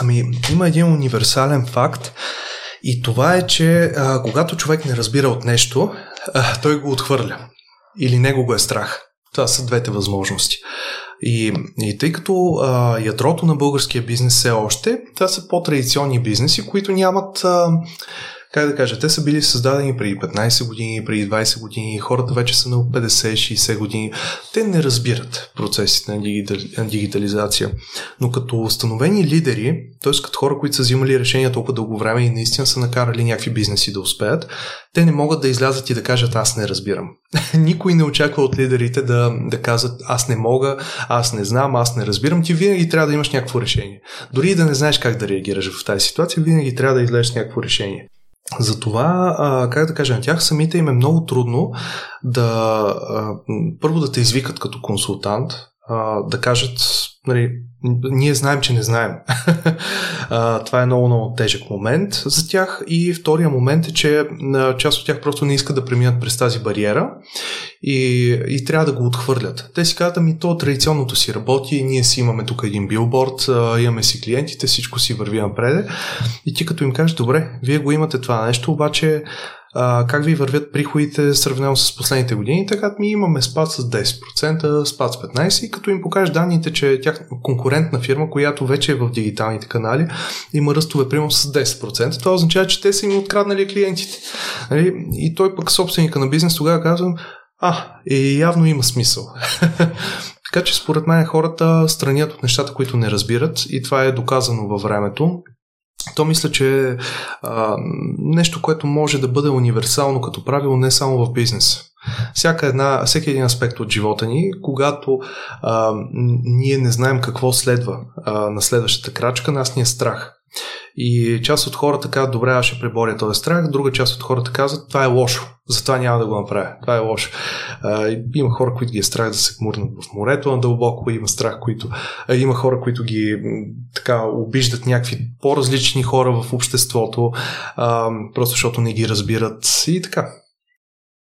Ами, има един универсален факт и това е, че а, когато човек не разбира от нещо, а, той го отхвърля. Или него го е страх. Това са двете възможности. И, и тъй като а, ядрото на българския бизнес все още, това са по-традиционни бизнеси, които нямат а, как да кажа, те са били създадени преди 15 години, преди 20 години, хората вече са на 50-60 години. Те не разбират процесите на дигитализация. Но като установени лидери, т.е. като хора, които са взимали решения толкова дълго време и наистина са накарали някакви бизнеси да успеят, те не могат да излязат и да кажат аз не разбирам. Никой не очаква от лидерите да, да казват аз не мога, аз не знам, аз не разбирам. Ти винаги трябва да имаш някакво решение. Дори и да не знаеш как да реагираш в тази ситуация, винаги трябва да излезеш някакво решение. Затова, как да кажа, на тях самите им е много трудно да първо да те извикат като консултант, да кажат, нали, ние знаем, че не знаем. това е много, много тежък момент за тях. И втория момент е, че част от тях просто не искат да преминат през тази бариера и, и трябва да го отхвърлят. Те си казват, ами то традиционното си работи, ние си имаме тук един билборд, имаме си клиентите, всичко си върви напред. И ти като им кажеш, добре, вие го имате това нещо, обаче а, как ви вървят приходите сравнено с последните години, така ми имаме спад с 10%, спад с 15% и като им покажеш данните, че тях конкурентна фирма, която вече е в дигиталните канали, има ръстове примерно с 10%, това означава, че те са им откраднали клиентите. Нали? И той пък собственика на бизнес тогава казва, а, и явно има смисъл. така че според мен хората странят от нещата, които не разбират и това е доказано във времето. То мисля, че е нещо, което може да бъде универсално като правило не само в бизнес. Всяка една, всеки един аспект от живота ни, когато а, ние не знаем какво следва а, на следващата крачка, нас ни е страх. И част от хората казват, добре, аз ще преборя този страх, друга част от хората казват, това е лошо, затова няма да го направя. Това е лошо. А, има хора, които ги е страх да се гмурнат в морето на дълбоко, има страх, които, а, има хора, които ги така обиждат някакви по-различни хора в обществото, а, просто защото не ги разбират и така.